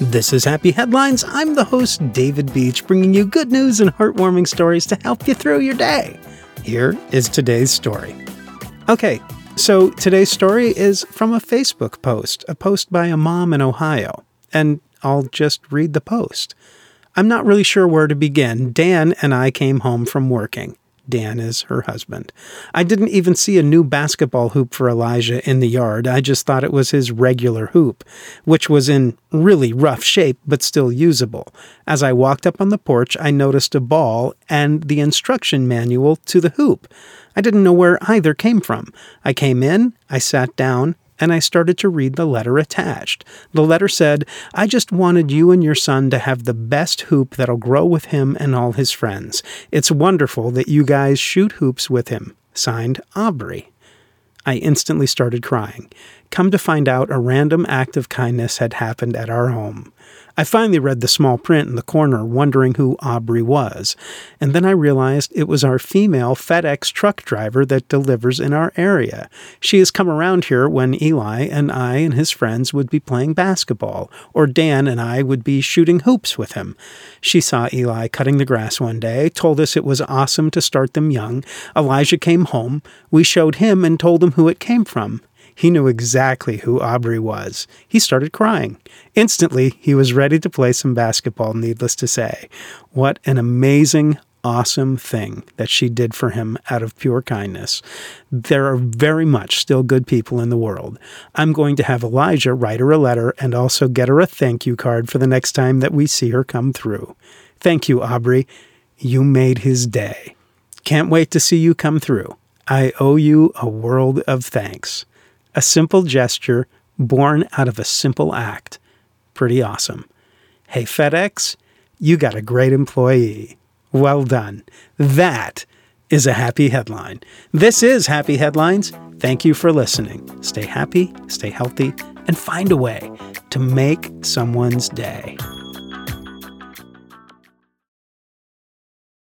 This is Happy Headlines. I'm the host, David Beach, bringing you good news and heartwarming stories to help you through your day. Here is today's story. Okay, so today's story is from a Facebook post, a post by a mom in Ohio, and I'll just read the post. I'm not really sure where to begin. Dan and I came home from working. Dan is her husband. I didn't even see a new basketball hoop for Elijah in the yard. I just thought it was his regular hoop, which was in really rough shape but still usable. As I walked up on the porch, I noticed a ball and the instruction manual to the hoop. I didn't know where either came from. I came in, I sat down, and I started to read the letter attached. The letter said, I just wanted you and your son to have the best hoop that'll grow with him and all his friends. It's wonderful that you guys shoot hoops with him. Signed, Aubrey. I instantly started crying. Come to find out, a random act of kindness had happened at our home. I finally read the small print in the corner, wondering who Aubrey was, and then I realized it was our female FedEx truck driver that delivers in our area. She has come around here when Eli and I and his friends would be playing basketball, or Dan and I would be shooting hoops with him. She saw Eli cutting the grass one day, told us it was awesome to start them young. Elijah came home. We showed him and told him who it came from. He knew exactly who Aubrey was. He started crying. Instantly, he was ready to play some basketball, needless to say. What an amazing, awesome thing that she did for him out of pure kindness. There are very much still good people in the world. I'm going to have Elijah write her a letter and also get her a thank you card for the next time that we see her come through. Thank you, Aubrey. You made his day. Can't wait to see you come through. I owe you a world of thanks a simple gesture born out of a simple act. Pretty awesome. Hey, FedEx, you got a great employee. Well done. That is a happy headline. This is Happy Headlines. Thank you for listening. Stay happy, stay healthy, and find a way to make someone's day.